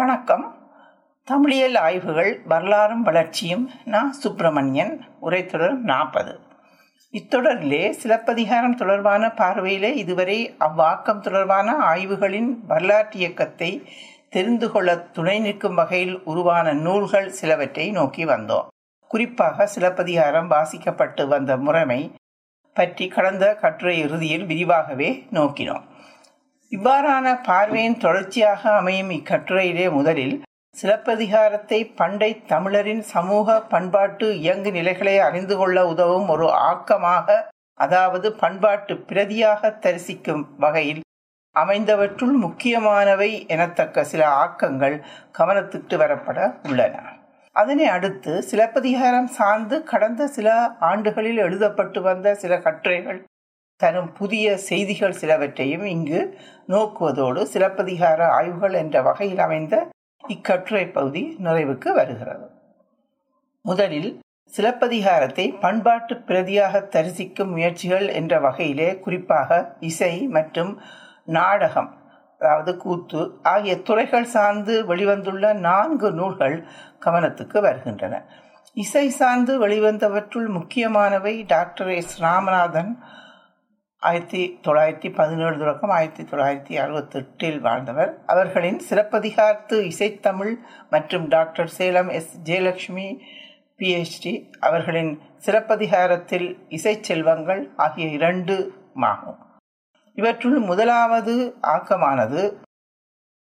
வணக்கம். தமிழியல் ஆய்வுகள் வரலாறும் வளர்ச்சியும் நான் சுப்பிரமணியன் உரைத்தொடர் நாற்பது இத்தொடரிலே சிலப்பதிகாரம் தொடர்பான பார்வையிலே இதுவரை அவ்வாக்கம் தொடர்பான ஆய்வுகளின் வரலாற்று இயக்கத்தை தெரிந்து கொள்ள துணை நிற்கும் வகையில் உருவான நூல்கள் சிலவற்றை நோக்கி வந்தோம். குறிப்பாக சிலப்பதிகாரம் வாசிக்கப்பட்டு வந்த முறைமை பற்றி கடந்த கட்டுரை இறுதியில் விரிவாகவே நோக்கினோம். இவ்வாறான பார்வையின் தொடர்ச்சியாக அமையும் இக்கட்டுரையிலே முதலில் சிலப்பதிகாரத்தை பண்டை தமிழரின் சமூக பண்பாட்டு இயங்கு நிலைகளை அறிந்து கொள்ள உதவும் ஒரு ஆக்கமாக அதாவது பண்பாட்டு பிரதியாக தரிசிக்கும் வகையில் அமைந்தவற்றுள் முக்கியமானவை எனத்தக்க சில ஆக்கங்கள் கவனத்துக்கு வரப்பட உள்ளன. அதனை அடுத்து சிலப்பதிகாரம் சார்ந்து கடந்த சில ஆண்டுகளில் எழுதப்பட்டு வந்த சில கட்டுரைகள் தரும் புதிய செய்திகள் சிலவற்றையும் இங்கு நோக்குவதோடு சிலப்பதிகார ஆய்வுகள் என்ற வகையில் அமைந்த இக்கட்டுரை பகுதி நிறைவுக்கு வருகிறது. முதலில் சிலப்பதிகாரத்தை பண்பாட்டு பிரதியாக தரிசிக்கும் முயற்சிகள் என்ற வகையிலே குறிப்பாக இசை மற்றும் நாடகம் அதாவது கூத்து ஆகிய துறைகள் சார்ந்து வெளிவந்துள்ள நான்கு நூல்கள் கவனத்துக்கு வருகின்றன. இசை சார்ந்து வெளிவந்தவற்றுள் முக்கியமானவை டாக்டர் எஸ். ராமநாதன் ஆயிரத்தி தொள்ளாயிரத்தி பதினேழு தொடக்கம் ஆயிரத்தி தொள்ளாயிரத்தி அறுபத்தி எட்டில் வாழ்ந்தவர். அவர்களின் சிறப்பதிகாரத்து இசைத்தமிழ் மற்றும் doctor Salem S Jayalakshmi PhD அவர்களின் சிறப்பதிகாரத்தில் இசை செல்வங்கள் ஆகிய இரண்டு ஆகும் இவற்றுள் முதலாவது ஆக்கமானது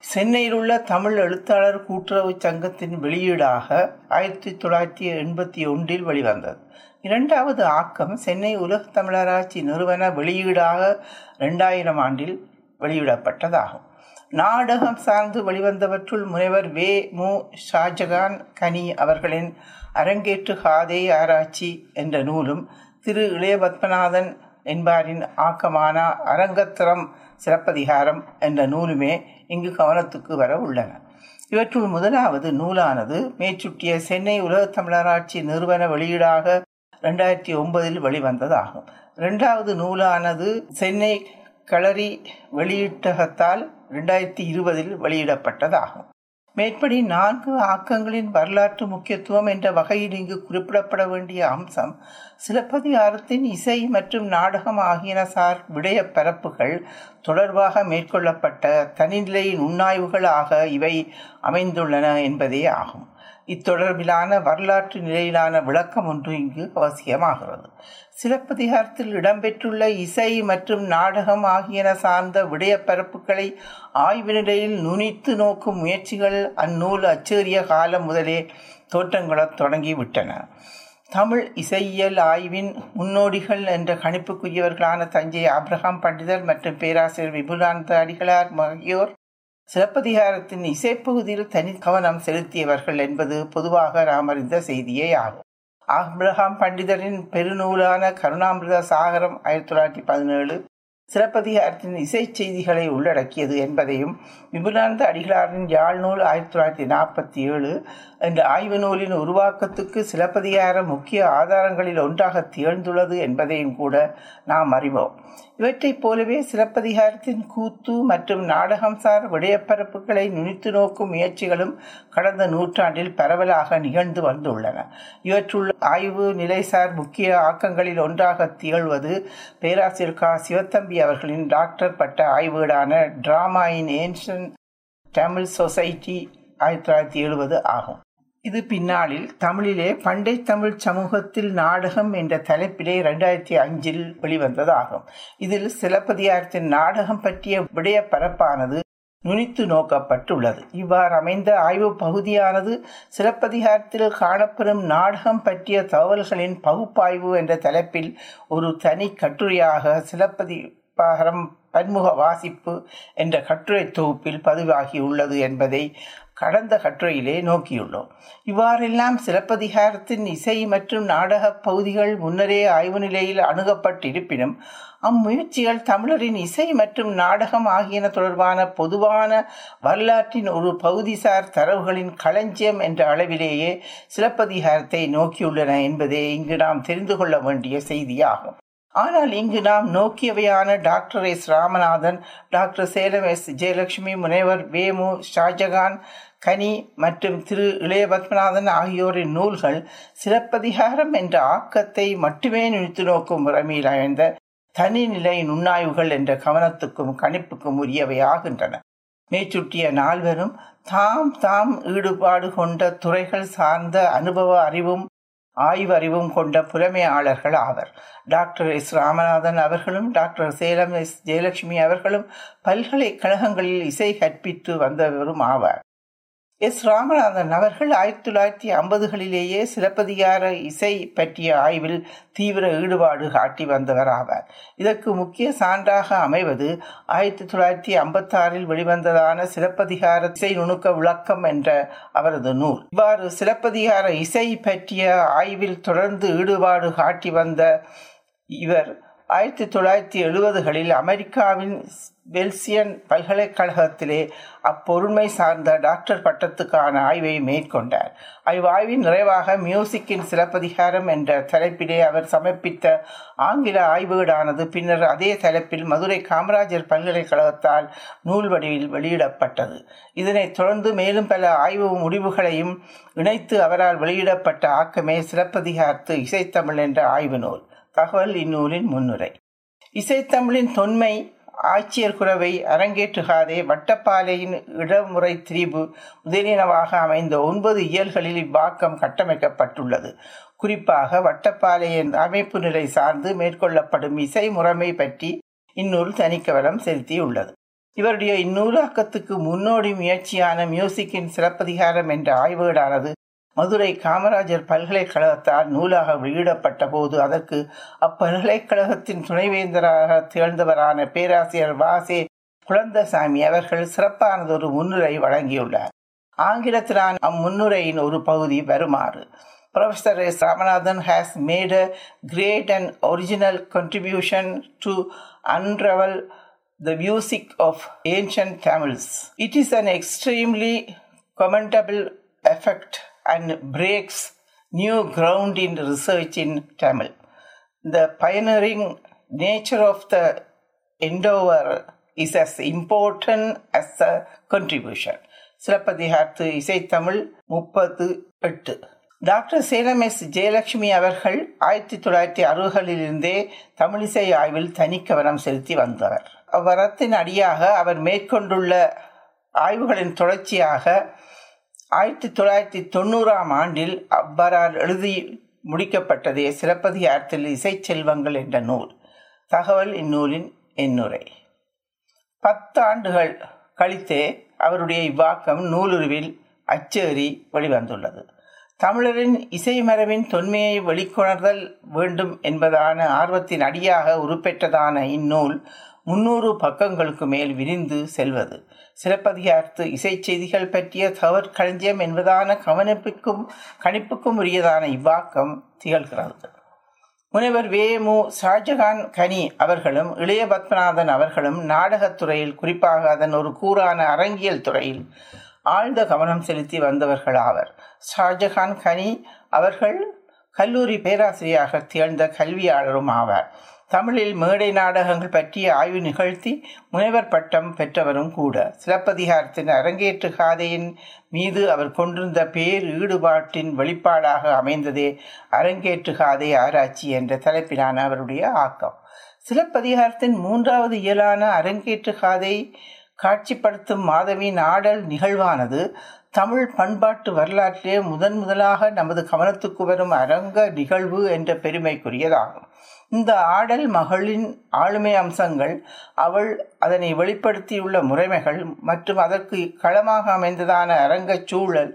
சென்னையில் உள்ள தமிழ் எழுத்தாளர் கூட்டுறவு சங்கத்தின் வெளியீடாக ஆயிரத்தி தொள்ளாயிரத்தி எண்பத்தி ஒன்றில் வெளிவந்தது. இரண்டாவது ஆக்கம் சென்னை உலகத் தமிழராட்சி நிறுவன வெளியீடாக ரெண்டாயிரம் ஆண்டில் வெளியிடப்பட்டதாகும். நாடகம் சார்ந்து வெளிவந்தவற்றுள் முனைவர் வே. மு. ஷாஜகான் கனி அவர்களின் அரங்கேற்று காதே ஆராய்ச்சி என்ற நூலும் திரு. இளைய பத்மநாதன் என்பாரின் ஆக்கமான அரங்கத்திரம் சிறப்பதிகாரம் என்ற நூலுமே இங்கு கவனத்துக்கு வர உள்ளன. இவற்றுள் முதலாவது நூலானது மேற்சுட்டிய சென்னை உலகத் தமிழராட்சி நிறுவன வெளியீடாக ரெண்டாயிரத்தி ஒன்பதில் வெளிவந்ததாகும். ரெண்டாவது நூலானது சென்னை களரி வெளியீட்டகத்தால் ரெண்டாயிரத்தி இருபதில் வெளியிடப்பட்டதாகும். மேற்படி நான்கு ஆக்கங்களின் வரலாற்று முக்கியத்துவம் என்ற வகையில் இங்கு குறிப்பிடப்பட வேண்டிய அம்சம் சிலப்பதிகாரத்தின் இசை மற்றும் நாடகம் ஆகியன சார் விடய பரப்புகள் தொடர்பாக மேற்கொள்ளப்பட்ட தனிநிலையின் உண்ணாய்வுகளாக இவை அமைந்துள்ளன என்பதே ஆகும். இத்தொடர்பிலான வரலாற்று நிலையிலான விளக்கம் ஒன்று இங்கு அவசியமாகிறது. சிலப்பதிகாரத்தில் இடம்பெற்றுள்ள இசை மற்றும் நாடகம் ஆகியன சார்ந்த விடயப்பரப்புகளை ஆய்வு நிலையில் நுனித்து நோக்கும் முயற்சிகள் அந்நூல் அச்சேறிய காலம் முதலே தோற்றங்கொள்ளத் தொடங்கிவிட்டன. தமிழ் இசையியல் ஆய்வின் முன்னோடிகள் என்ற கணிப்புக்குரியவர்களான தஞ்சை ஆப்ரஹாம் பண்டிதர் மற்றும் பேராசிரியர் விபுலானந்த அடிகளார் ஆகியோர் சிலப்பதிகாரத்தின் இசைப்பகுதியில் தனி கவனம் செலுத்தியவர்கள் என்பது பொதுவாக நாம் அறிந்த செய்தியே ஆகும். ஆப்ரஹாம் பண்டிதரின் பெருநூலான கருணாமிர்த சாகரம் ஆயிரத்தி தொள்ளாயிரத்தி பதினேழு சிலப்பதிகாரத்தின் இசை செய்திகளை உள்ளடக்கியது என்பதையும் விபுலானந்த அடிகளாரின் யாழ் நூல் ஆயிரத்தி தொள்ளாயிரத்தி நாற்பத்தி ஏழு என்ற ஆய்வு நூலின் உருவாக்கத்துக்கு சிலப்பதிகாரம் முக்கிய ஆதாரங்களில் ஒன்றாக திகழ்ந்துள்ளது என்பதையும் கூட நாம் அறிவோம். இவற்றைப் போலவே சிலப்பதிகாரத்தின் கூத்து மற்றும் நாடகம் சார் விடயப்பரப்புகளை நுனித்து நோக்கும் முயற்சிகளும் கடந்த நூற்றாண்டில் பரவலாக நிகழ்ந்து வந்துள்ளன. இவற்றுள் ஆய்வு நிலைசார் முக்கிய ஆக்கங்களில் ஒன்றாக திகழ்வது பேராசிரியர் கா. சிவத்தம்பி அவர்களின் டாக்டர் பட்ட ஆய்வீடான drama in ancient Tamil society ஆயிரத்தி தொள்ளாயிரத்தி எழுபது ஆகும். இது பின்னாளில் தமிழிலே பண்டை தமிழ் சமூகத்தில் நாடகம் என்ற தலைப்பிலே இரண்டாயிரத்தி அஞ்சில் வெளிவந்ததாகும். இதில் சிலப்பதிகாரத்தின் நாடகம் பற்றிய விடய பரப்பானது நுனித்து நோக்கப்பட்டுள்ளது. இவ்வாறு அமைந்த ஆய்வு பகுதியானது சிலப்பதிகாரத்தில் காணப்பெறும் நாடகம் பற்றிய தகவல்களின் பகுப்பாய்வு என்ற தலைப்பில் ஒரு தனி கட்டுரையாக சிலப்பதிகாரம் பன்முக வாசிப்பு என்ற கட்டுரை தொகுப்பில் பதிவாகியுள்ளது என்பதை கடந்த கட்டுரையிலே நோக்கியுள்ளோம். இவ்வாறெல்லாம் சிலப்பதிகாரத்தின் இசை மற்றும் நாடக பகுதிகள் முன்னரே ஆய்வு நிலையில் அணுகப்பட்டிருப்பினும் அம்முயற்சிகள் தமிழரின் இசை மற்றும் நாடகம் ஆகியன தொடர்பான பொதுவான வரலாற்றின் ஒரு பகுதிசார் தரவுகளின் களஞ்சியம் என்ற அளவிலேயே சிலப்பதிகாரத்தை நோக்கியுள்ளன என்பதே இங்கு நாம் தெரிந்து கொள்ள வேண்டிய செய்தியாகும். ஆனால் இங்கு நாம் நோக்கியவையான doctor S Ramanathan doctor Salem S Jayalakshmi முனைவர் வேமு ஷாஜகான் கனி மற்றும் திரு இளைய பத்மநாதன் ஆகியோரின் நூல்கள் சிலப்பதிகாரம் என்ற ஆக்கத்தை மட்டுமே நினைத்து நோக்கும் முறைமையில் அமைந்த தனிநிலை நுண்ணாய்வுகள் என்ற கவனத்துக்கும் கணிப்புக்கும் உரியவையாகின்றன. மேச்சுட்டிய நால்வரும் தாம் தாம் ஈடுபாடு கொண்ட துறைகள் சார்ந்த அனுபவ அறிவும் ஆய்வறிவும் கொண்ட புலமையாளர்கள் ஆவர். Doctor S. ராமநாதன் அவர்களும் டாக்டர் சேலம் எஸ். ஜெயலட்சுமி அவர்களும் பல்கலைக்கழகங்களில் இசை கற்பித்து வந்தவரும் ஆவார். எஸ் ராமநாதன் அவர்கள் ஆயிரத்தி தொள்ளாயிரத்தி ஐம்பதுகளிலேயே சிலப்பதிகார இசை பற்றிய ஆய்வில் தீவிர ஈடுபாடு காட்டி வந்தவர் ஆவார். இதற்கு முக்கிய சான்றாக அமைவது ஆயிரத்தி தொள்ளாயிரத்தி ஐம்பத்தாறில் வெளிவந்ததான சிலப்பதிகார இசை நுணுக்க விளக்கம் என்ற அவரது நூல். இவ்வாறு சிலப்பதிகார இசை பற்றிய ஆய்வில் தொடர்ந்து ஈடுபாடு காட்டி வந்த இவர் ஆயிரத்தி தொள்ளாயிரத்தி எழுபதுகளில் அமெரிக்காவின் பெல்சியன் பல்கலைக்கழகத்திலே அப்பொருண்மை சார்ந்த டாக்டர் பட்டத்துக்கான ஆய்வை மேற்கொண்டார். அவ்வாய்வின் நிறைவாக மியூசிக்கின் சிலப்பதிகாரம் என்ற தலைப்பிலே அவர் சமர்ப்பித்த ஆங்கில ஆய்வீடானது பின்னர் அதே தலைப்பில் மதுரை காமராஜர் பல்கலைக்கழகத்தால் நூல் வடிவில் வெளியிடப்பட்டது. இதனைத் தொடர்ந்து மேலும் பல ஆய்வு முடிவுகளையும் இணைத்து அவரால் வெளியிடப்பட்ட ஆக்கமே சிலப்பதிகாரத்து இசைத்தமிழ் என்ற ஆய்வு நூல். தகவல் இந்நூலின் முன்னுரை. இசைத்தமிழின் தொன்மை ஆட்சியர் குறவை அரங்கேற்றுகாதே வட்டப்பாலையின் இடமுறை திரிபு முதலியனவாக அமைந்த ஒன்பது இயல்களில் இவ்வாக்கம் கட்டமைக்கப்பட்டுள்ளது. குறிப்பாக வட்டப்பாலையின் அமைப்பு நிலை சார்ந்து மேற்கொள்ளப்படும் இசை முறைமை பற்றி இந்நூல் தனிக்கவலம் செலுத்தியுள்ளது. இவருடைய இந்நூலாக்கத்துக்கு முன்னோடி முயற்சியான மியூசிக்கின் சிறப்பதிகாரம் என்ற ஆய்வேடானது மதுரை காமராஜர் பல்கலைக்கழகத்தால் நூலாக வெளியிடப்பட்ட போது அதற்கு அப்பல்கலைக்கழகத்தின் துணைவேந்தராக திகழ்ந்தவரான பேராசிரியர் வாசே குழந்தசாமி அவர்கள் சிறப்பானதொரு முன்னுரை வழங்கியுள்ளார் ஆங்கிலத்திலான அம்முன்னுரையின் ஒரு பகுதி வருமாறு Professor S. Ramanathan has made a great and original contribution to unravel the music of ancient Tamils. It is an extremely commendable effect and breaks new ground in research in Tamil. The pioneering nature of the endeavor is as important as the contribution. சிலப்பதிகாரத்து இசைத்தமிழ் முப்பது எட்டு doctor Salem S Jayalakshmi அவர்கள் ஆயிரத்தி தொள்ளாயிரத்தி அறுபதுகளிலிருந்தே தமிழிசை ஆய்வில் தனி கவனம் செலுத்தி வந்தவர் அவ்வரத்தின் அடியாக அவர் மேற்கொண்டுள்ள ஆய்வுகளின் தொடர்ச்சியாக ஆயிரத்தி தொள்ளாயிரத்தி தொண்ணூறாம் ஆண்டில் அவ்வாறால் எழுதி முடிக்கப்பட்டதே சிலப்பதிகாரத்தில் இசை செல்வங்கள் என்ற நூல். தகவல் இந்நூலின் எண்ணுரை. பத்தாண்டுகள் கழித்தே அவருடைய இவ்வாக்கம் நூலுருவில் அச்சேறி வெளிவந்துள்ளது. தமிழரின் இசை மரபின் தொன்மையை வெளிக்கொணர்தல் வேண்டும் என்பதான ஆர்வத்தின் அடியாக உருப்பெற்றதான இந்நூல் முன்னூறு பக்கங்களுக்கு மேல் விரிந்து செல்வது. சிலப்பதிகாரத்து இசை செய்திகள் பற்றிய தவற் களஞ்சியம் என்பதான கவனிப்புக்கும் கணிப்புக்கும் உரியதான இவ்வாக்கம் திகழ்கிறது. முனைவர் வே. மு. ஷாஜகான் கனி அவர்களும் இளைய பத்மநாதன் அவர்களும் நாடகத்துறையில் குறிப்பாக அதன் ஒரு கூறான அரங்கியல் துறையில் ஆழ்ந்த கவனம் செலுத்தி வந்தவர்கள் ஆவர். ஷாஜகான் கனி அவர்கள் கல்லூரி பேராசிரியராக திகழ்ந்த கல்வியாளரும் ஆவார். தமிழில் மேடை நாடகங்கள் பற்றிய ஆய்வு நிகழ்த்தி முனைவர் பட்டம் பெற்றவரும் கூட. சிலப்பதிகாரத்தின் அரங்கேற்று காதையின் மீது அவர் கொண்டிருந்த பேர் ஈடுபாட்டின் வெளிப்பாடாக அமைந்ததே அரங்கேற்று காதை ஆராய்ச்சி என்ற தலைப்பிலான அவருடைய ஆக்கம். சிலப்பதிகாரத்தின் மூன்றாவது இயலான அரங்கேற்று காதை காட்சிப்படுத்தும் மாதவியின் ஆடல் நிகழ்வானது தமிழ் பண்பாட்டு வரலாற்றிலே முதன் முதலாக நமது கவனத்துக்கு வரும் அரங்க நிகழ்வு என்ற பெருமைக்குரியதாகும். இந்த ஆடல் மகளின் ஆளுமை அம்சங்கள் அவள் அதனை வெளிப்படுத்தியுள்ள முறைமைகள் மற்றும் அதற்கு களமாக அமைந்ததான அரங்கச் சூழல்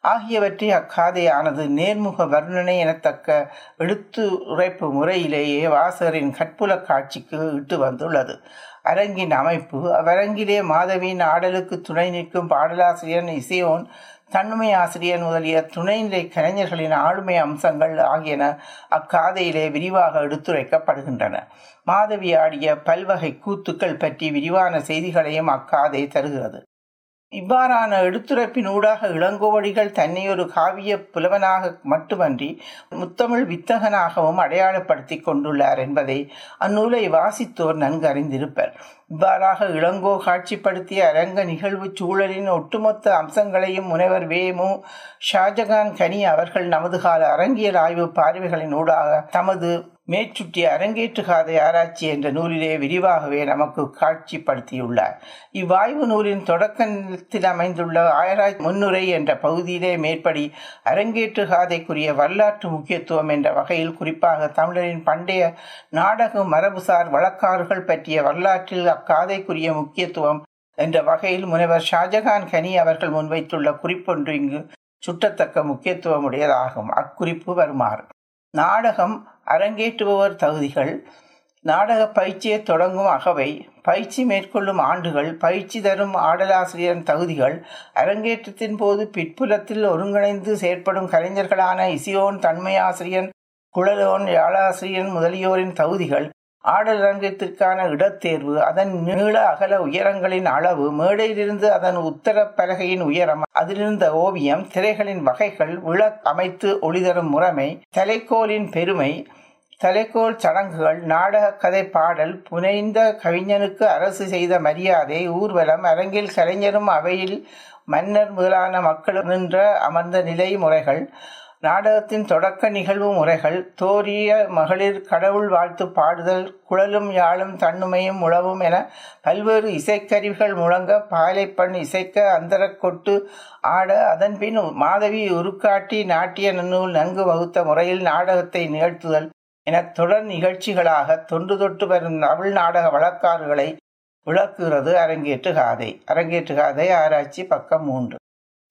ஆகியவற்றை அக்காதையானது நேர்முக வர்ணனை எனத்தக்க எடுத்து உரைப்பு முறையிலேயே வாசகரின் கற்புல காட்சிக்கு இட்டு வந்துள்ளது. அரங்கின் அமைப்பு அவ்வரங்கிலே மாதவியின் ஆடலுக்கு துணை நிற்கும் பாடலாசிரியன் இசையோன் தன்னுமை ஆசிரியர் முதலிய துணைநிலை கலைஞர்களின் ஆளுமை அம்சங்கள் ஆகியன அக்காதையிலே விரிவாக எடுத்துரைக்கப்படுகின்றன. மாதவி ஆடிய பல்வகை கூத்துக்கள் பற்றி விரிவான செய்திகளையும் அக்காதை தருகிறது. இவ்வாறான எடுத்துரைப்பின் ஊடாக இளங்கோவடிகள் தன்னை ஒரு காவிய புலவனாக மட்டுமன்றி முத்தமிழ் வித்தகனாகவும் அடையாளப்படுத்தி கொண்டுள்ளார் என்பதை அந்நூலை வாசித்தோர் நன்கு அறிந்திருப்பர். இவ்வாறாக இளங்கோ காட்சிப்படுத்திய அரங்க நிகழ்வு சூழலின் ஒட்டுமொத்த அம்சங்களையும் முனைவர் வேமு ஷாஜகான் கனி அவர்கள் நமது கால அரங்கியல் ஆய்வு பார்வைகளின் ஊடாக தமது மேற்சுட்டி அரங்கேற்று காதை ஆராய்ச்சி என்ற நூலிலே விரிவாகவே நமக்கு காட்சிப்படுத்தியுள்ளார். இவ்வாய்வு நூலின் தொடக்கத்தில் அமைந்துள்ள ஆராய்ச்சி முன்னுரை என்ற பகுதியிலே மேற்படி அரங்கேற்று காதைக்குரிய வரலாற்று முக்கியத்துவம் என்ற வகையில் குறிப்பாக தமிழரின் பண்டைய நாடக மரபுசார் வழக்காறுகள் பற்றிய வரலாற்றில் அக்காதைக்குரிய முக்கியத்துவம் என்ற வகையில் முனைவர் ஷாஜகான் கனி அவர்கள் முன்வைத்துள்ள குறிப்பொன்று இங்கு சுட்டத்தக்க முக்கியத்துவமுடையதாகும். அக்குறிப்பு வருமாறு. நாடகம் அரங்கேற்றுபவர் தகுதிகள் நாடக பயிற்சியை தொடங்கும் அகவை பயிற்சி மேற்கொள்ளும் ஆண்டுகள் பயிற்சி தரும் ஆடலாசிரியரின் தகுதிகள் அரங்கேற்றத்தின் போது பிற்புலத்தில் ஒருங்கிணைந்து செயற்படும் கலைஞர்களான இசியோன் தன்மையாசிரியன் குழலோன் யாழாசிரியன் முதலியோரின் தகுதிகள் ஆடல் ரங்கத்திற்கான இடத்தேர்வு அதன் நீள அகல உயரங்களின் அளவு மேடையிலிருந்து அதன் உத்தர பலகையின் உயரம் அதிலிருந்த ஓவியம் திரைகளின் வகைகள் விளக் அமைத்து ஒளிதரும் முறைமை தலைக்கோலின் பெருமை தலைக்கோல் சடங்குகள் நாடக கதை பாடல் புனைந்த கவிஞனுக்கு அரசு செய்த மரியாதை ஊர்வலம் அரங்கில் கலைஞரும் அவையில் மன்னர் முதலான மக்கள் நின்ற அமர்ந்த நிலை முறைகள் நாடகத்தின் தொடக்க நிகழ்வு முறைகள் தோரிய மகளிர் கடவுள் வாழ்த்து பாடுதல் குழலும் யாழும் தன்னுமையும் உழவும் என பல்வேறு இசைக்கருவிகள் முழங்க பாலைப்பண் இசைக்க அந்தரக் கொட்டு ஆட அதன்பின் மாதவி உருக்காட்டி நாட்டிய நன்னூல் நன்கு வகுத்த முறையில் நாடகத்தை நிகழ்த்துதல் என தொடர் நிகழ்ச்சிகளாக தொன்று தொட்டு வரும் தமிழ் நாடக வழக்காறுகளை விளக்குகிறது அரங்கேற்று காதை. அரங்கேற்று காதை ஆராய்ச்சி பக்கம் மூன்று.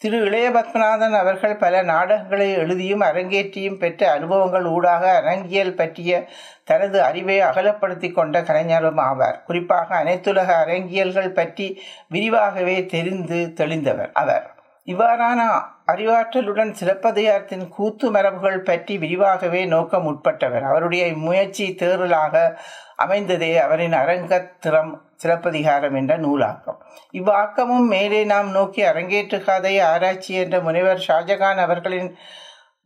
திரு இளைய பத்மநாதன் அவர்கள் பல நாடகங்களை எழுதியும் அரங்கேற்றியும் பெற்ற அனுபவங்கள் ஊடாக அரங்கியல் பற்றிய தனது அறிவை அகலப்படுத்தி கொண்ட கலைஞரும் ஆவார். குறிப்பாக அனைத்துலக அரங்கியல்கள் பற்றி விரிவாகவே தெரிந்து தெளிந்தவர் அவர். இவ்வாறான அறிவாற்றலுடன் சிலப்பதிகாரத்தின் கூத்து மரபுகள் பற்றி விரிவாகவே நோக்கம் உட்பட்டவர். அவருடைய முயற்சி தேறலாக அமைந்ததே அவரின் அரங்கத்திறம் சிலப்பதிகாரம் என்ற நூலாக்கம். இவ்வாக்கமும் மேலே நாம் நோக்கி அரங்கேற்று கதை ஆராய்ச்சி என்ற முனைவர் ஷாஜகான் அவர்களின்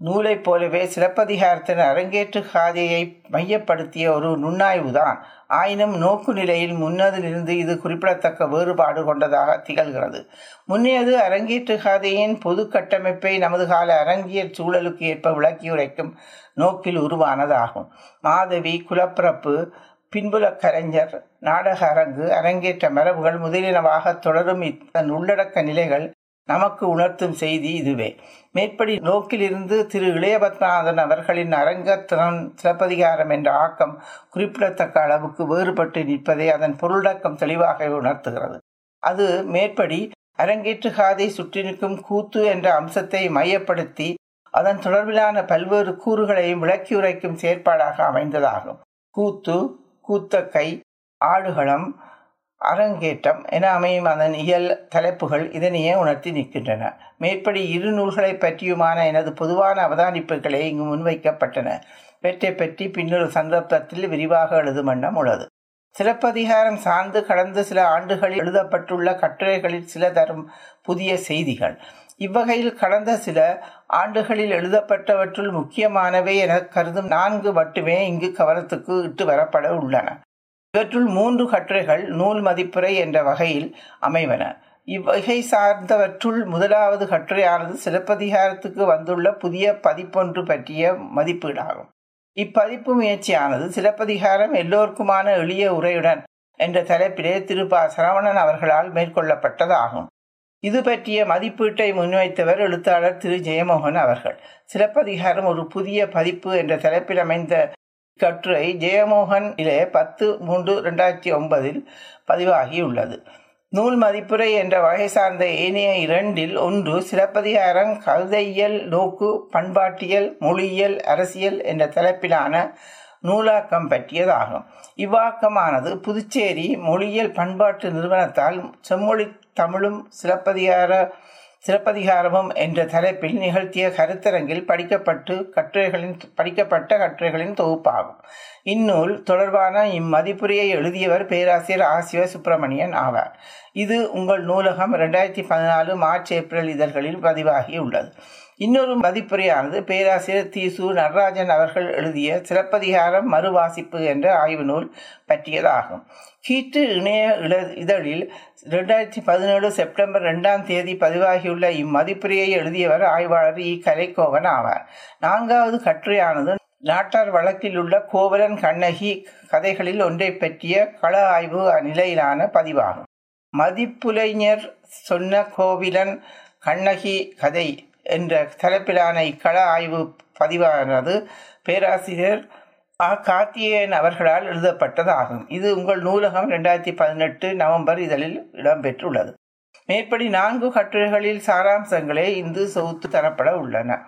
நூலைப் போலவே சிலப்பதிகாரத்தின் அரங்கேற்று காதையை மையப்படுத்திய ஒரு நுண்ணாய்வுதான் ஆயினும் நோக்கு நிலையில் முன்னதிலிருந்து இது குறிப்பிடத்தக்க வேறுபாடு கொண்டதாக திகழ்கிறது. முன்னையது அரங்கேற்று காதையின் பொது கட்டமைப்பை நமது கால அரங்கியல் சூழலுக்கு ஏற்ப விளக்கியுரைக்கும் நோக்கில் உருவானதாகும். மாதவி குலப்பிறப்பு பின்புல கலைஞர் நாடக அரங்கு அரங்கேற்ற மரபுகள் முதலினவாக தொடரும் இதன் உள்ளடக்க நிலைகள் நமக்கு உணர்த்தும் செய்தி இதுவே. மேற்படி நோக்கிலிருந்து திரு இளையபத்மநாதன் அவர்களின் அரங்கத்திறன் சிலப்பதிகாரம் என்ற ஆக்கம் குறிப்பிடத்தக்க அளவுக்கு வேறுபட்டு நிற்பதை அதன் பொருளடக்கம் தெளிவாக உணர்த்துகிறது. அது மேற்படி அரங்கேற்று காதை சுற்றி நிற்கும் கூத்து என்ற அம்சத்தை மையப்படுத்தி அதன் தொடர்பிலான பல்வேறு கூறுகளையும் விளக்கியுரைக்கும் செயற்பாடாக அமைந்ததாகும். கூத்து கூத்தக்கை ஆடுகளம் அரங்கேற்றம் என அமையும் அதன் இயல் தலைப்புகள் இதனையே உணர்த்தி நிற்கின்றன. மேற்படி இரு நூல்களை பற்றியுமான எனது பொதுவான அவதானிப்புகளே இங்கு முன்வைக்கப்பட்டன. வெற்றை பற்றி பின்னொரு சந்தர்ப்பத்தில் விரிவாக எழுதும் வண்ணம் உள்ளது. சிலப்பதிகாரம் சார்ந்து கடந்த சில ஆண்டுகளில் எழுதப்பட்டுள்ள கட்டுரைகளில் சில தரும் புதிய செய்திகள். இவ்வகையில் கடந்த சில ஆண்டுகளில் எழுதப்பட்டவற்றுள் முக்கியமானவை என கருதும் நான்கு மட்டுமே இங்கு கவனத்துக்கு இட்டு வரப்பட உள்ளன. இவற்றுள் மூன்று கட்டுரைகள் நூல் மதிப்புரை என்ற வகையில் அமைவன. இவ்வகை சார்ந்தவற்றுள் முதலாவது கட்டுரையானது சிலப்பதிகாரத்துக்கு வந்துள்ள புதிய பதிப்பொன்று பற்றிய மதிப்பீடாகும். இப்பதிப்பு முயற்சியானது சிலப்பதிகாரம் எல்லோருக்குமான எளிய உரையுடன் என்ற தலைப்பிலே திருப்பா சரவணன் அவர்களால் மேற்கொள்ளப்பட்டதாகும். இது பற்றிய மதிப்பீட்டை முன்வைத்தவர் எழுத்தாளர் திரு ஜெயமோகன் அவர்கள். சிலப்பதிகாரம் ஒரு புதிய பதிப்பு என்ற தலைப்பில் அமைந்த கட்டுரை ஜெயமோகன் இலே பத்து மூன்று ரெண்டாயிரத்தி ஒன்பதில் பதிவாகியுள்ளது. நூல் மதிப்புரை என்ற வகை சார்ந்த ஏனைய இரண்டில் ஒன்று சிலப்பதிகாரம் கவிதையியல் நோக்கு பண்பாட்டியல் மொழியியல் அரசியல் என்ற தலைப்பிலான நூலாக்கம் பற்றியதாகும். இவ்வாக்கமானது புதுச்சேரி மொழியியல் பண்பாட்டு நிறுவனத்தால் செம்மொழி தமிழும் சிலப்பதிகார சிறப்பதிகாரமும் என்ற தலைப்பில் நிகழ்த்திய கருத்தரங்கில் படிக்கப்பட்டு கட்டுரைகளின் படிக்கப்பட்ட கட்டுரைகளின் தொகுப்பாகும். இந்நூல் தொடர்பான இம்மதிப்புரையை எழுதியவர் பேராசிரியர் ஆசிவ சுப்பிரமணியன் ஆவார். இது உங்கள் நூலகம் ரெண்டாயிரத்தி பதினாலு மார்ச் ஏப்ரல் இதழ்களில் பதிவாகி உள்ளது. இன்னொரு மதிப்புரையானது பேராசிரியர் தீசு நடராஜன் அவர்கள் எழுதிய சிலப்பதிகாரம் மறுவாசிப்பு என்ற ஆய்வு நூல் பற்றியதாகும். கீற்று இணைய இட இதழில் ரெண்டாயிரத்தி பதினேழு செப்டம்பர் ரெண்டாம் தேதி பதிவாகியுள்ள இம்மதிப்புரையை எழுதியவர் ஆய்வாளர் இ. கலைக்கோவன் ஆவார். நான்காவது கட்டுரையானது நாட்டார் வழக்கில் உள்ள கோவலன் கண்ணகி கதைகளில் ஒன்றை பற்றிய கள ஆய்வு நிலையிலான பதிவாகும். மதிப்புலைஞர் சொன்ன கோவிலன் கண்ணகி கதை என்ற தலைப்பிலான இக்கள ஆய்வு பதிவானது பேராசிரியர் ஆ கார்த்தியன் அவர்களால் எழுதப்பட்டதாகும். இது உங்கள் நூலகம் ரெண்டாயிரத்தி பதினெட்டு நவம்பர் இதழில் இடம்பெற்றுள்ளது. மேற்படி நான்கு கட்டுரைகளில் சாராம்சங்களே இந்து சொத்து தரப்பட உள்ளன.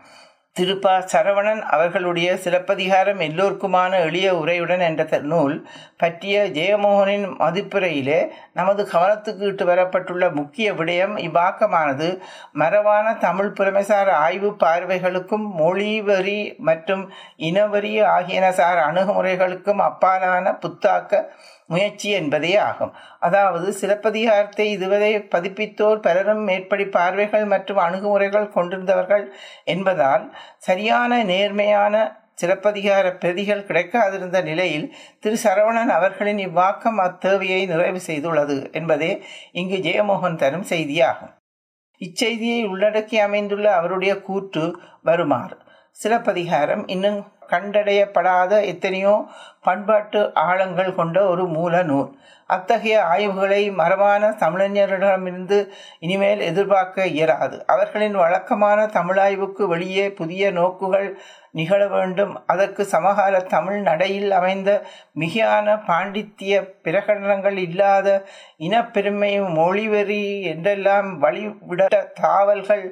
திருப்பா சரவணன் அவர்களுடைய சிலப்பதிகாரம் எல்லோருக்குமான எளிய உரையுடன் என்ற நூல் பற்றிய ஜெயமோகனின் மதிப்புரையிலே நமது கவனத்துக்கு இட்டு வரப்பட்டுள்ள முக்கிய விடயம் இவ்வாக்கமானது. மரபான தமிழ் புறமைசார் ஆய்வு பார்வைகளுக்கும் மொழிவரி மற்றும் இனவரி ஆகியனசார் அணுகுமுறைகளுக்கும் அப்பாலான புத்தாக்க முயற்சி என்பதே ஆகும். அதாவது சிலப்பதிகாரத்தை இதுவரை பதிப்பித்தோர் பலரும் மேற்படி பார்வைகள் மற்றும் அணுகுமுறைகள் கொண்டிருந்தவர்கள் என்பதால் சரியான நேர்மையான சிலப்பதிகார பிரதிகள் கிடைக்காதிருந்த நிலையில் திரு சரவணன் அவர்களின் இவ்வாக்கம் அத்தேவையை நிறைவு செய்துள்ளது என்பதே இங்கு ஜெயமோகன் தரும் செய்தியாகும். இச்செய்தியை உள்ளடக்கி அமைந்துள்ள அவருடைய கூற்று வருமாறு. சிலப்பதிகாரம் இன்னும் கண்டடையப்படாத எத்தனையோ பண்பாட்டு ஆழங்கள் கொண்ட ஒரு மூல நூல். அத்தகைய ஆய்வுகளை மரபான தமிழறிஞர்களிடமிருந்து இனிமேல் எதிர்பார்க்க இயலாது. அவர்களின் வழக்கமான தமிழாய்வுக்கு வெளியே புதிய நோக்குகள் நிகழ வேண்டும். அதற்கு சமகால தமிழ் நடையில் அமைந்த மிகையான பாண்டித்திய பிரகடனங்கள் இல்லாத இனப்பெருமை மொழிவெறி என்றெல்லாம் வழிவிட தாவல்கள்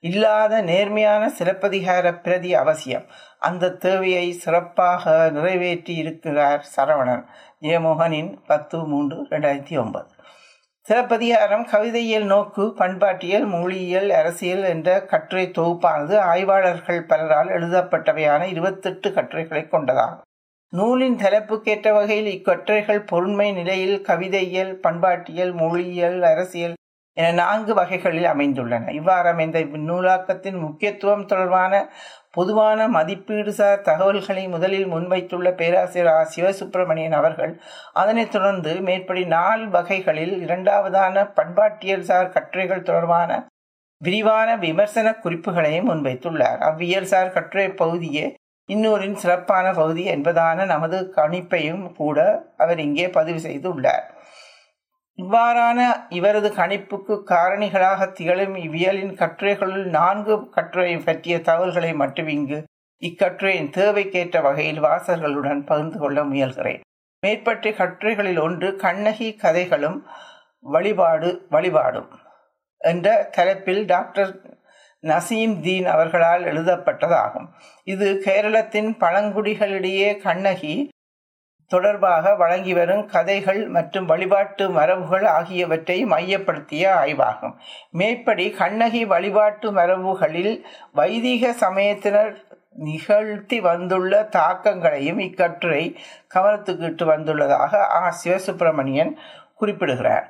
இல்லாத நேர்மையான சிலப்பதிகார பிரதி அவசியம். அந்த தேவையை சிறப்பாக நிறைவேற்றி இருக்கிறார் சரவணன். ஜெயமோகனின் பத்து மூன்று ரெண்டாயிரத்தி ஒன்பது. சிலப்பதிகாரம் கவிதையியல் நோக்கு பண்பாட்டியல் மொழியியல் அரசியல் என்ற கட்டுரை தொகுப்பானது ஆய்வாளர்கள் பலரால் எழுதப்பட்டவையான இருபத்தெட்டு கட்டுரைகளை கொண்டதாகும். நூலின் தலைப்புக்கேற்ற வகையில் இக்கட்டுரைகள் பொருண்மை நிலையில் கவிதையியல் பண்பாட்டியல் மொழியியல் அரசியல் என நான்கு வகைகளில் அமைந்துள்ளன. இவ்வாறு அமைந்த இந்நூலாக்கத்தின் முக்கியத்துவம் தொடர்பான பொதுவான மதிப்பீடு சார் தகவல்களை முதலில் முன்வைத்துள்ள பேராசிரியர் ஆ சிவசுப்பிரமணியன் அவர்கள் அதனைத் தொடர்ந்து மேற்படி நாலு வகைகளில் இரண்டாவதான பண்பாட்டியல் சார் கட்டுரைகள் தொடர்பான விரிவான விமர்சன குறிப்புகளையும் முன்வைத்துள்ளார். அவ்வியல் சார் கட்டுரை பகுதியே இன்னூரின் சிறப்பான பகுதி என்பதான நமது கணிப்பையும் கூட அவர் இங்கே பதிவு செய்துள்ளார். இவ்வாறான இவரது கணிப்புக்கு காரணிகளாக திகழும் இவ்வியலின் கட்டுரைகளுள் நான்கு கட்டுரை பற்றிய தகவல்களை மட்டும் இங்கு இக்கட்டுரையின் தேவைக்கேற்ற வகையில் வாசகர்களுடன் பகிர்ந்து கொள்ள முயல்கிறேன். மேற்பட்ட கட்டுரைகளில் ஒன்று கண்ணகி கதைகளும் வழிபாடு வழிபாடும் என்ற தலைப்பில் டாக்டர் நசீம் தீன் அவர்களால் எழுதப்பட்டதாகும். இது கேரளத்தின் பழங்குடிகளிடையே கண்ணகி தொடர்பாக வழங்கி வரும் கதைகள் மற்றும் வழிபாட்டு மரபுகள் ஆகியவற்றை மையப்படுத்திய ஆய்வாகும். மேற்படி கண்ணகி வழிபாட்டு மரபுகளில் வைதிக சமயத்தினர் நிகழ்த்தி வந்துள்ள தாக்கங்களையும் இக்கட்டுரை கவனத்துக்கு இட்டு வந்துள்ளதாக ஆ. சிவசுப்பிரமணியன் குறிப்பிடுகிறார்.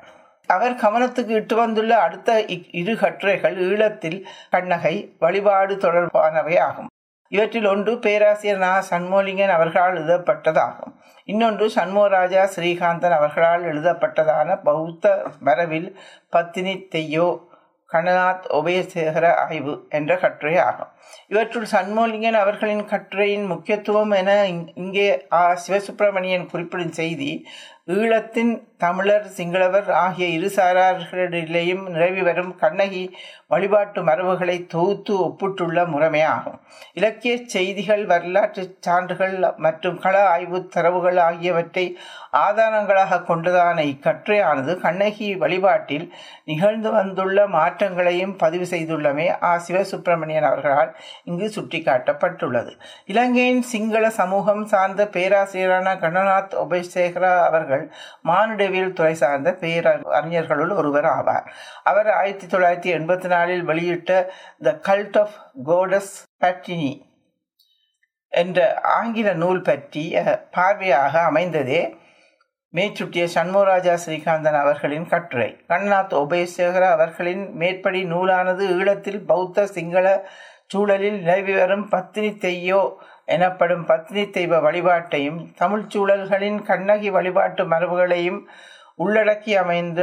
அவர் கவனத்துக்கு இட்டு வந்துள்ள அடுத்த இரு கட்டுரைகள் ஈழத்தில் கண்ணகை வழிபாடு தொடர்பானவை ஆகும். இவற்றில் ஒன்று பேராசிரியர் நா. சண்முகலிங்கன் அவர்களால் எழுதப்பட்டதாகும். இன்னொன்று சண்முகராஜா ஸ்ரீகாந்தன் அவர்களால் எழுதப்பட்டதான பௌத்த மரபில் பத்தினி தெய்யோ கணநாத் உபயசேகர ஆய்வு என்ற கட்டுரை ஆகும். இவற்றுள் சண்முகலிங்கன் அவர்களின் கட்டுரையின் முக்கியத்துவம் என இங்கே ஆ. சிவசுப்பிரமணியன் குறிப்பிடும் செய்தி ஈழத்தின் தமிழர் சிங்களவர் ஆகிய இரு சாரார்களிடையிலேயும் நிலவி வரும் கண்ணகி வழிபாட்டு மரபுகளை தொகுத்து ஒப்பிட்டுள்ள முறைமையாகும் இலக்கிய செய்திகள் வரலாற்று சான்றுகள் மற்றும் கள ஆய்வு தரவுகள் ஆகியவற்றை ஆதாரங்களாக கொண்டதான இக்கட்டுரையானது கண்ணகி வழிபாட்டில் நிகழ்ந்து வந்துள்ள மாற்றங்களையும் பதிவு செய்துள்ளமே ஆ. சிவசுப்பிரமணியன் அவர்களால் இங்கு சுட்டிக்காட்டப்பட்டுள்ளது. இலங்கையின் சிங்கள சமூகம் சார்ந்த பேராசிரியரான கணநாத் உபசேகரா அவர்கள் மானுடவியல் துறை சார்ந்த பேர அறிஞர்களுள் ஒருவர் ஆவார். அவர் ஆயிரத்தி தொள்ளாயிரத்தி எண்பத்தி நாலில் வெளியிட்ட த கல்ட் ஆஃப் கோடஸ் பட்டினி என்ற ஆங்கில நூல் பற்றிய பார்வையாக அமைந்ததே மேச்சுட்டிய சண்முகராஜா ஸ்ரீகாந்தன் அவர்களின் கட்டுரை. கண்ணநாத் உபயசேகர அவர்களின் மேற்படி நூலானது ஈழத்தில் பௌத்த சிங்கள சூழலில் நிலவி வரும் பத்தினி தெய்யோ எனப்படும் பத்னி தெய்வ வழிபாட்டையும் தமிழ் சூழல்களின் கண்ணகி வழிபாட்டு மரபுகளையும் உள்ளடக்கி அமைந்த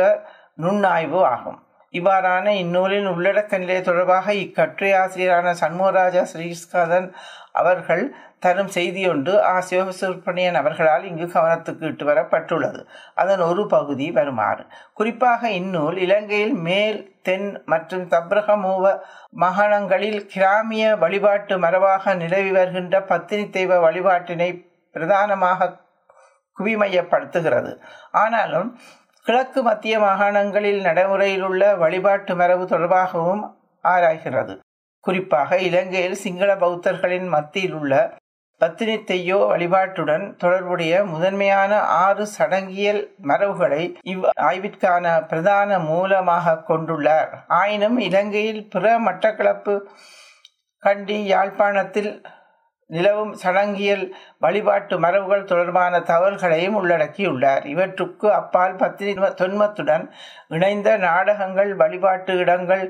நுண்ணாய்வு ஆகும். இவ்வாறான இந்நூலின் உள்ளடக்க நிலை தொடர்பாக இக்கட்டுரை ஆசிரியரான சண்முகராஜா ஸ்ரீஸ்காதன் அவர்கள் தரும் செய்தியொன்று ஆ. சிவசுப்பிரமணியன் அவர்களால் இங்கு கவனத்துக்கு இட்டு வரப்பட்டுள்ளது. அதன் ஒரு பகுதி வருமாறு. குறிப்பாக இந்நூல் இலங்கையில் மேல் தென் மற்றும் தப்ரகமூவ மாகாணங்களில் கிராமிய வழிபாட்டு மரபாக நிலவி வருகின்ற பத்தினி தெய்வ வழிபாட்டினை பிரதானமாக குவிமையப்படுத்துகிறது. ஆனாலும் கிழக்கு மத்திய மாகாணங்களில் நடைமுறையில் உள்ள வழிபாட்டு மரபு தொடர்பாகவும் ஆராய்கிறது. குறிப்பாக இலங்கையில் சிங்கள பௌத்தர்களின் மத்தியில் உள்ள பத்தினி தெய்யோ வழிபாட்டுடன் தொடர்புடைய முதன்மையான ஆறு சடங்கியல் மரபுகளை இவ் ஆய்விற்கான பிரதான மூலமாக கொண்டுள்ளார். ஆயினும் இலங்கையில் பிற மட்டக்களப்பு கண்டி யாழ்ப்பாணத்தில் நிலவும் சடங்கியல் வழிபாட்டு மரபுகள் தொடர்பான தகவல்களையும் உள்ளடக்கியுள்ளார். இவற்றுக்கு அப்பால் பத்தினி தொன்மத்துடன் இணைந்த நாடகங்கள் வழிபாட்டு இடங்கள்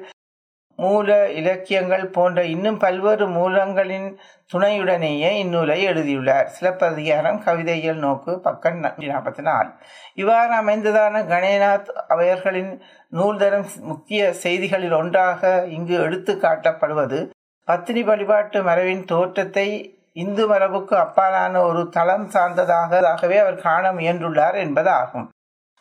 மூல இலக்கியங்கள் போன்ற இன்னும் பல்வேறு மூலங்களின் துணையுடனேயே இந்நூலை எழுதியுள்ளார். சிலப்பதிகாரம் கவிதைகள் நோக்கு பக்கம் நாற்பத்தி நாலு இவ்வாறு அமைந்ததான கணேநாத் அவர்களின் நூல் தரும் முக்கிய செய்திகளில் ஒன்றாக இங்கு எடுத்து காட்டப்படுவது பத்தினி வழிபாட்டு மரபின் தோற்றத்தை இந்து மரபுக்கு அப்பாலான ஒரு தளம் சார்ந்ததாகவே அவர் காண முயன்றுள்ளார் என்பதாகும்.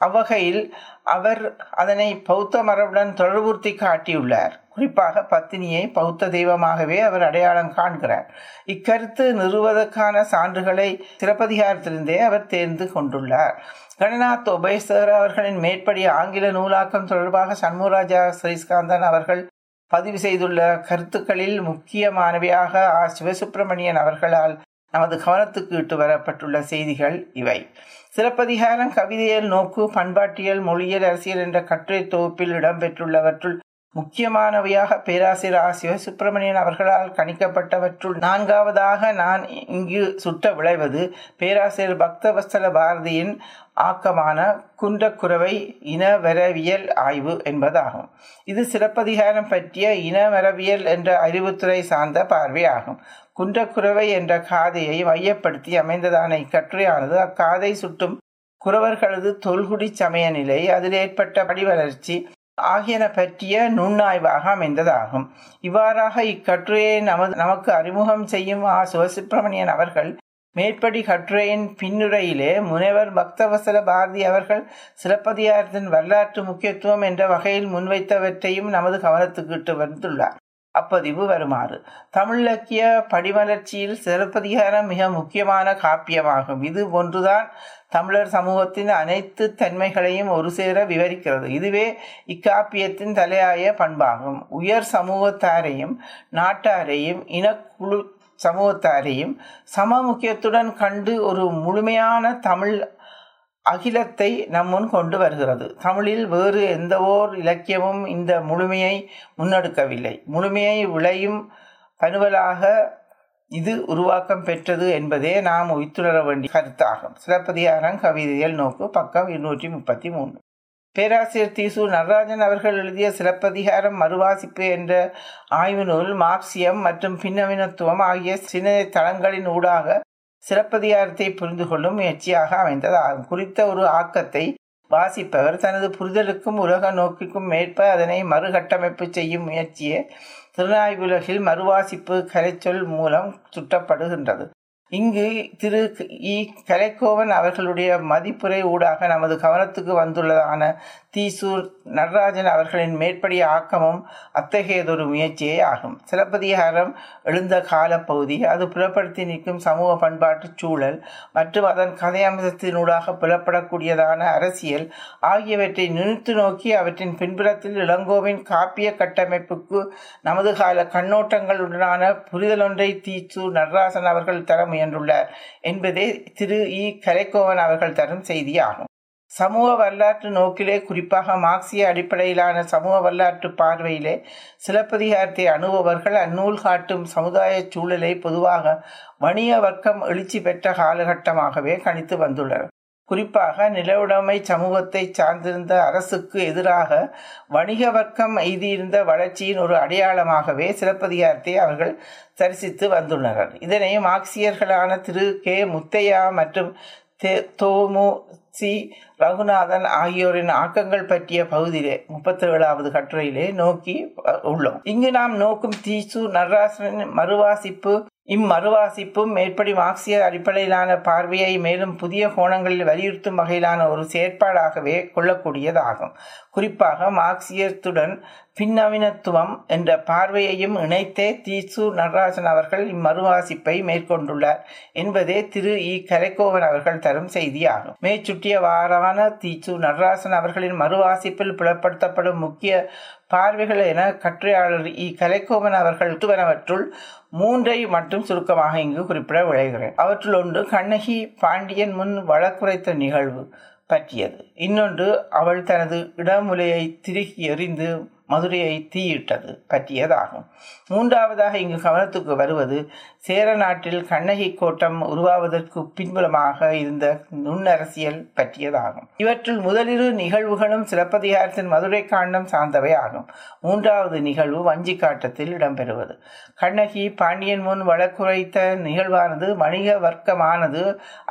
அவ்வகையில் அவர் அதனை பௌத்த மரபுடன் தொடர்புறுத்தி காட்டியுள்ளார். குறிப்பாக பத்தினியை பௌத்த தெய்வமாகவே அவர் அடையாளம் காண்கிறார். இக்கருத்து நிறுவதற்கான சான்றுகளை சிறப்பதிகாரத்திலிருந்தே அவர் தேர்ந்து கொண்டுள்ளார். கணநாத் உபயசர் அவர்களின் மேற்படி ஆங்கில நூலாக்கம் தொடர்பாக சண்முகராஜா ஸ்ரீஸ்காந்தன் அவர்கள் பதிவு செய்துள்ள கருத்துக்களில் முக்கியமானவையாக ஆ. சிவசுப்பிரமணியன் அவர்களால் நமது கவனத்துக்கு இட்டு வரப்பட்டுள்ள செய்திகள் இவை. சிலப்பதிகாரம் கவிதையல் நோக்கு பண்பாட்டியல் மொழியியல் அரசியல் என்ற கட்டுரை தொகுப்பில் இடம்பெற்றுள்ளவற்றுள் முக்கியமானவையாக பேராசிரியர் ஆ சிவசுப்பிரமணியன் அவர்களால் கணிக்கப்பட்டவற்றுள் நான்காவதாக நான் இங்கு சுட்ட விளைவது பேராசிரியர் பக்தவஸ்தல பாரதியின் ஆக்கமான குன்றக்குறவை இனவரவியல் ஆய்வு என்பதாகும். இது சிறப்பதிகாரம் பற்றிய இனவரவியல் என்ற அறிவுத்துறை சார்ந்த பார்வையாகும். குன்றக்குறவை என்ற காதையை மையப்படுத்தி அமைந்ததான இக்கட்டுரையானது அக்காதை சுட்டும் குறவர்களது தொல்குடி சமய நிலை அதில் ஏற்பட்ட படிவளர்ச்சி ஆகியன பற்றிய நுண்ணாய்வாக அமைந்ததாகும். இவ்வாறாக இக்கட்டுரையை நமது நமக்கு அறிமுகம் செய்யும் ஆ. சிவசுப்பிரமணியன் அவர்கள் மேற்படி கட்டுரையின் பின்னுரையிலே முனைவர் பக்தவசல பாரதி அவர்கள் சிலப்பதிகாரத்தின் வரலாற்று முக்கியத்துவம் என்ற வகையில் முன்வைத்தவற்றையும் நமது கவனத்துக்கிட்டு வந்துள்ளார். அப்பதிவு வருமாறு. தமிழிலக்கிய படிவளர்ச்சியில் சிலப்பதிகாரம் மிக முக்கியமான காப்பியமாகும். இது ஒன்றுதான் தமிழர் சமூகத்தின் அனைத்து தன்மைகளையும் ஒரு சேர விவரிக்கிறது. இதுவே இக்காப்பியத்தின் தலையாய பண்பாகும். உயர் சமூகத்தாரையும் நாட்டாரையும் இனக்குழு சமூகத்தாரையும் சம முக்கியத்துடன் கண்டு ஒரு முழுமையான தமிழ் அகிலத்தை நம்முன் கொண்டு வருகிறது. தமிழில் வேறு எந்த ஓர் இலக்கியமும் இந்த முழுமையை முன்னெடுக்கவில்லை. முழுமையை விளையும் பனுவலாக இது உருவாக்கம் பெற்றது என்பதே நாம் உய்த்துணர வேண்டிய கருத்தாகும். சிலப்பதிகாரம் கவிதையல் நோக்கு பக்கம் இருநூற்றி முப்பத்தி மூணு பேராசிரியர் தீசு நடராஜன் அவர்கள் எழுதிய சிலப்பதிகாரம் மறுவாசிப்பு என்ற ஆய்வு நூல் மார்க்சியம் மற்றும் பின்னவினத்துவம் ஆகிய சின்ன தளங்களின் ஊடாக சிறப்பதிகாரத்தை புரிந்து கொள்ளும் முயற்சியாக அமைந்ததாகும். குறித்த ஒரு ஆக்கத்தை வாசிப்பவர் தனது புரிதலுக்கும் உலக நோக்கிற்கும் மேற்ப அதனை மறுகட்டமைப்பு செய்யும் முயற்சியே திருநாய்வுலகில் மறுவாசிப்பு கரைச்சொல் மூலம் சுட்டப்படுகின்றது. இங்கு திரு இ கலைக்கோவன் அவர்களுடைய மதிப்புரை ஊடாக நமது கவனத்துக்கு வந்துள்ளதான தீசூர் நடராஜன் அவர்களின் மேற்படி ஆக்கமும் அத்தகையதொரு முயற்சியே ஆகும். சிலப்பதிகாரம் எழுந்த காலப்பகுதி அது புலப்படுத்தி நிற்கும் சமூக பண்பாட்டு சூழல் மற்றும் அதன் கதையம்சத்தினூடாக புலப்படக்கூடியதான அரசியல் ஆகியவற்றை நிறுத்து நோக்கி அவற்றின் பின்புறத்தில் இளங்கோவின் காப்பிய கட்டமைப்புக்கு நமது கால கண்ணோட்டங்களுடனான புரிதலொன்றை தீசூர் நடராசன் அவர்கள் தர முயன்றுள்ளார் என்பதே திரு இ. கரைக்கோவன் அவர்கள் தரும் செய்தியாகும். சமூக வரலாற்று நோக்கிலே குறிப்பாக மார்க்சிய அடிப்படையிலான சமூக வரலாற்று பார்வையிலே சிலப்பதிகாரத்தை அணுபவர்கள் அந்நூல் காட்டும் சமுதாய சூழலை பொதுவாக வணிக வர்க்கம் எழுச்சி பெற்ற காலகட்டமாகவே கணித்து வந்துள்ளனர். குறிப்பாக நிலவுடைமை சமூகத்தை சார்ந்திருந்த அரசுக்கு எதிராக வணிக வர்க்கம் எய்தியிருந்த வளர்ச்சியின் ஒரு அடையாளமாகவே சிலப்பதிகாரத்தை அவர்கள் தரிசித்து வந்துள்ளனர். இதனை மார்க்சியர்களான திரு. கே. முத்தையா மற்றும் தோமு சி. ரகுநாதன் ஆகியோரின் ஆக்கங்கள் பற்றிய பகுதியிலே முப்பத்தி ஏழாவது கட்டுரையிலே நோக்கி உள்ளோம். இங்கு நாம் நோக்கும் தீசு நடராசனின் மறுவாசிப்பு இம்மறுவாசிப்பும் மேற்படி மார்க்சிய அடிப்படையிலான பார்வையை மேலும் புதிய கோணங்களில் வலியுறுத்தும் வகையிலான ஒரு செயற்பாடாகவே கொள்ளக்கூடியதாகும். குறிப்பாக மார்க்சியத்துடன் பின்னவீனத்துவம் என்ற பார்வையையும் இணைத்தே தீசு நடராஜன் அவர்கள் இம்மறுவாசிப்பை மேற்கொண்டுள்ளார் என்பதே திரு இ. கரைக்கோவன் அவர்கள் தரும் செய்தியாகும். மேற்சுட்டிய வாரான தீசு நடராசன் அவர்களின் மறுவாசிப்பில் புலப்படுத்தப்படும் முக்கிய பார்வைகள் என கட்டுரையாளர் இ. கலைக்கோமன் அவர்கள் துவனவற்றுள் மூன்றை மட்டும் சுருக்கமாக இங்கு குறிப்பிட விளைகிறேன் அவற்றுள் ஒன்று கண்ணகி பாண்டியன் முன் வழக்குரைத்த நிகழ்வு பற்றியது. இன்னொன்று அவள் தனது இடமுலையை திருகி எறிந்து மதுரையை தீயிட்டது பற்றியதாகும் மூன்றாவதாக இங்கு கவனத்துக்கு வருவது சேர நாட்டில் கண்ணகி கோட்டம் உருவாவதற்கு பின்புலமாக இருந்த நுண்ணரசியல் பற்றியதாகும். இவற்றில் முதலிரு நிகழ்வுகளும் சிலப்பதிகாரத்தின் மதுரை காண்டம் சார்ந்தவை ஆகும் மூன்றாவது நிகழ்வு வஞ்சி காட்டத்தில் இடம்பெறுவது. கண்ணகி பாண்டியன் முன் வழக்குரைத்த நிகழ்வானது வணிக வர்க்கமானது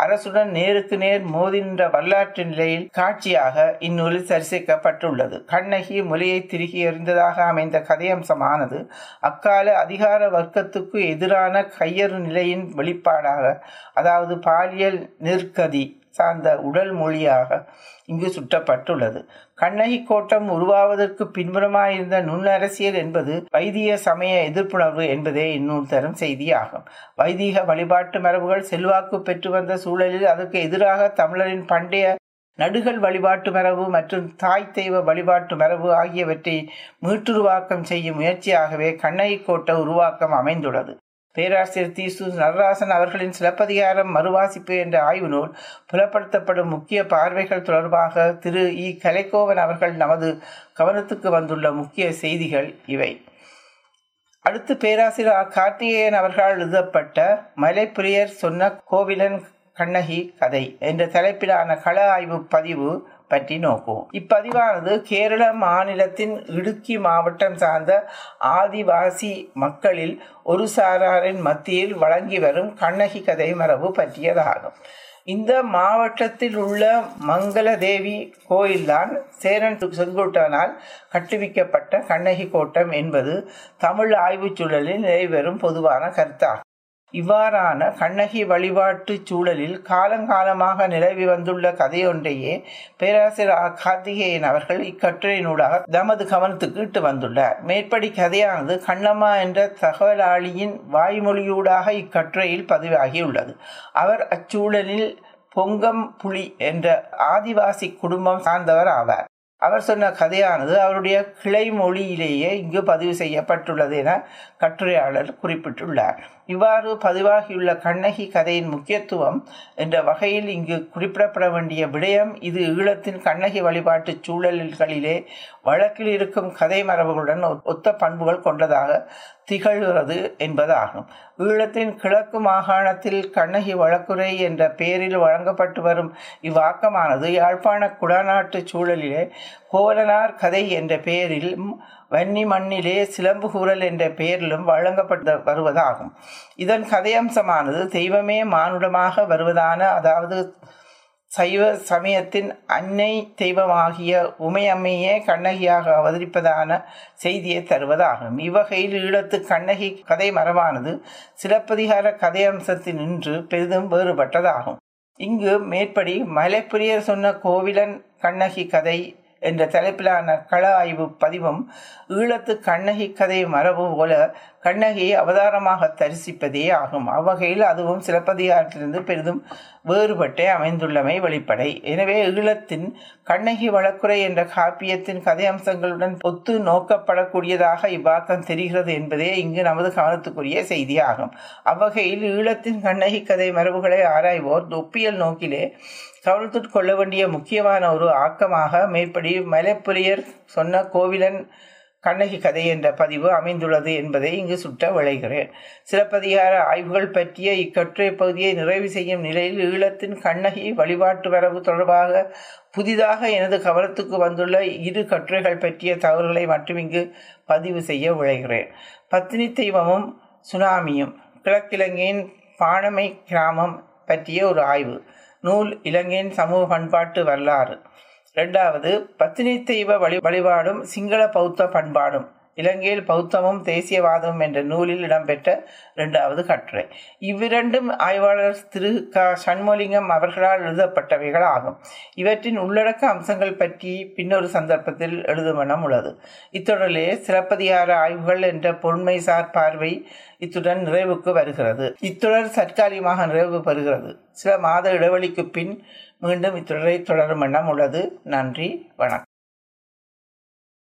அரசுடன் நேருக்கு நேர் மோதின்ற வரலாற்று நிலையில் காட்சியாக இந்நூலில் சரிசிக்கப்பட்டுள்ளது. கண்ணகி மொழியை திருகி எறிந்ததாக அமைந்த கதையம்சமானது அக்கால அதிகார வர்க்கத்துக்கு எதிரான கையறு நிலையின் வெளிப்பாடாக அதாவது பாலியல் நெருக்கதி சார்ந்த உடல் மொழியாக இங்கு சுட்டப்பட்டுள்ளது. கண்ணகி கோட்டம் உருவாவதற்கு பின்புறமாயிருந்த நுண்ணரசியல் என்பது வைதிக சமய எதிர்ப்புணர்வு என்பதே இன்னொரு தரும் செய்தியாகும். வைதிக வழிபாட்டு மரபுகள் செல்வாக்கு பெற்று வந்த சூழலில் அதற்கு எதிராக தமிழரின் பண்டைய நடுகள் வழிபாட்டு மரபு மற்றும் தாய் தெய்வ வழிபாட்டு மரபு ஆகியவற்றை மீட்டுருவாக்கம் செய்யும் முயற்சியாகவே கண்ணகி கோட்ட உருவாக்கம் அமைந்துள்ளது. பேராசிரியர் தீசு நடராசன் அவர்களின் சிலப்பதிகாரம் மறுவாசிப்பு என்ற ஆய்வு நூல் புலப்படுத்தப்படும் முக்கிய பார்வைகள் தொடர்பாக திரு. இ. கலைக்கோவன் அவர்கள் நமது கவனத்துக்கு வந்துள்ள முக்கிய செய்திகள் இவை. அடுத்து பேராசிரியர் கார்த்திகேயன் அவர்களால் எழுதப்பட்ட மலைப்பிரியர் சொன்ன கோவிலன் கண்ணகி கதை என்ற தலைப்பிலான கள ஆய்வு பதிவு பற்றி நோக்குவோம். இப்பதிவானது கேரள மாநிலத்தின் இடுக்கி மாவட்டம் சார்ந்த ஆதிவாசி மக்களில் ஒரு சாராரின் மத்தியில் வழங்கி வரும் கண்ணகி கதை மரபு பற்றியதாகும். இந்த மாவட்டத்தில் உள்ள மங்களதேவி கோயில்தான் சேரன் செங்குட்டனால் கட்டுவிக்கப்பட்ட கண்ணகி கோட்டம் என்பது தமிழ் ஆய்வுச் சூழலில் நிறைவேறும் பொதுவான கருத்தாகும். இவ்வாறான கண்ணகி வழிபாட்டு சூழலில் காலங்காலமாக நிலவி வந்துள்ள கதையொன்றையே பேராசிரியர் கார்த்திகேயன் அவர்கள் இக்கட்டுரையினூடாக தமது கவனத்துக்கு இட்டு வந்துள்ளார். மேற்படி கதையானது கண்ணம்மா என்ற தகவலாளியின் வாய்மொழியூடாக இக்கட்டுரையில் பதிவாகியுள்ளது. அவர் அச்சூழலில் பொங்கம் புலி என்ற ஆதிவாசி குடும்பம் சார்ந்தவர் ஆவார். அவர் சொன்ன கதையானது அவருடைய கிளை மொழியிலேயே இங்கு பதிவு செய்யப்பட்டுள்ளது என கட்டுரையாளர் குறிப்பிட்டுள்ளார். இவ்வாறு பதிவாகியுள்ள கண்ணகி கதையின் முக்கியத்துவம் என்ற வகையில் இங்கு குறிப்பிடப்பட வேண்டிய விடயம் இது ஈழத்தின் கண்ணகி வழிபாட்டு சூழல்களிலே வழக்கில் இருக்கும் கதை மரபுகளுடன் ஒத்த பண்புகள் கொண்டதாக திகழ்கிறது என்பதாகும். ஈழத்தின் கிழக்கு மாகாணத்தில் கண்ணகி வழக்குரை என்ற பெயரில் வழங்கப்பட்டு வரும் இவ்வாக்கமானது யாழ்ப்பாண குடநாட்டு சூழலிலே கோவலனார் கதை என்ற பெயரிலும் வன்னி மண்ணிலே சிலம்பு என்ற பெயரிலும் வழங்கப்பட்டு வருவதாகும். இதன் கதையம்சமானது தெய்வமே மானுடமாக வருவதான அதாவது சைவ சமயத்தின் அன்னை தெய்வமாகிய உமையம்மையே கண்ணகியாக அவதரிப்பதான செய்தியை தருவதாகும். இவ்வகையில் ஈழத்து கண்ணகி கதை மரபானது சிலப்பதிகார கதையம்சத்தில் நின்று பெரிதும் வேறுபட்டதாகும். இங்கு மேற்படி மலைப்பிரியர் சொன்ன கோவிலன் கண்ணகி கதை என்ற தலைப்பிலான கள ஆய்வு பதிவும் ஈழத்து கண்ணகி கதை மரபு போல கண்ணகியை அவதாரமாக தரிசிப்பதே ஆகும். அவ்வகையில் அதுவும் சிலப்பதிகாரத்திலிருந்து பெரிதும் வேறுபட்டே அமைந்துள்ளமை வெளிப்படை. எனவே ஈழத்தின் கண்ணகி வழக்குரை என்ற காப்பியத்தின் கதை அம்சங்களுடன் ஒத்து நோக்கப்படக்கூடியதாக இவ்வாக்கம் தெரிகிறது என்பதே இங்கு நமது கவனத்துக்குரிய செய்தியாகும். அவ்வகையில் ஈழத்தின் கண்ணகி கதை மரபுகளை ஆராய்வோர் ஒப்பியல் நோக்கிலே கவனத்துட்கொள்ள வேண்டிய முக்கியமான ஒரு ஆக்கமாக மேற்படி மலைப்புலியர் சொன்ன கோவிலன் கண்ணகி கதை என்ற பதிவு அமைந்துள்ளது என்பதை இங்கு சுட்ட விளைகிறேன். சிலப்பதிகார ஆய்வுகள் பற்றிய இக்கட்டுரை பகுதியை நிறைவு செய்யும் நிலையில் ஈழத்தின் கண்ணகி வழிபாட்டு வரவு தொடர்பாக புதிதாக எனது கவனத்துக்கு வந்துள்ள இரு கட்டுரைகள் பற்றிய தகவல்களை மட்டும் இங்கு பதிவு செய்ய விளைகிறேன். பத்தினி தெய்வமும் சுனாமியும் கிழக்கிழங்கையின் பாணமை கிராமம் பற்றிய ஒரு ஆய்வு. நூல் இலங்கையின் சமூக பண்பாட்டு வரலாறு. ரெண்டாவது பத்தினி தெய்வ வழி வழிபாடும் சிங்கள பௌத்த பண்பாடும். இலங்கையில் பௌத்தமும் தேசியவாதமும் என்ற நூலில் இடம்பெற்ற இரண்டாவது கட்டுரை. இவ்விரண்டும் ஆய்வாளர் திரு க. சண்முலிங்கம் அவர்களால் எழுதப்பட்டவைகள் ஆகும் இவற்றின் உள்ளடக்க அம்சங்கள் பற்றி பின்னொரு சந்தர்ப்பத்தில் எழுதும் உள்ளது. இத்தொடரிலே சிறப்பதிகார ஆய்வுகள் என்ற பொன்மைசார் பார்வை இத்துடன் நிறைவுக்கு வருகிறது. இத்தொடர் தற்காலிகமாக நிறைவு பெறுகிறது. சில மாத இடைவெளிக்கு பின் மீண்டும் இத்தொடரை தொடரும் வண்ணம் உள்ளது. நன்றி வணக்கம்.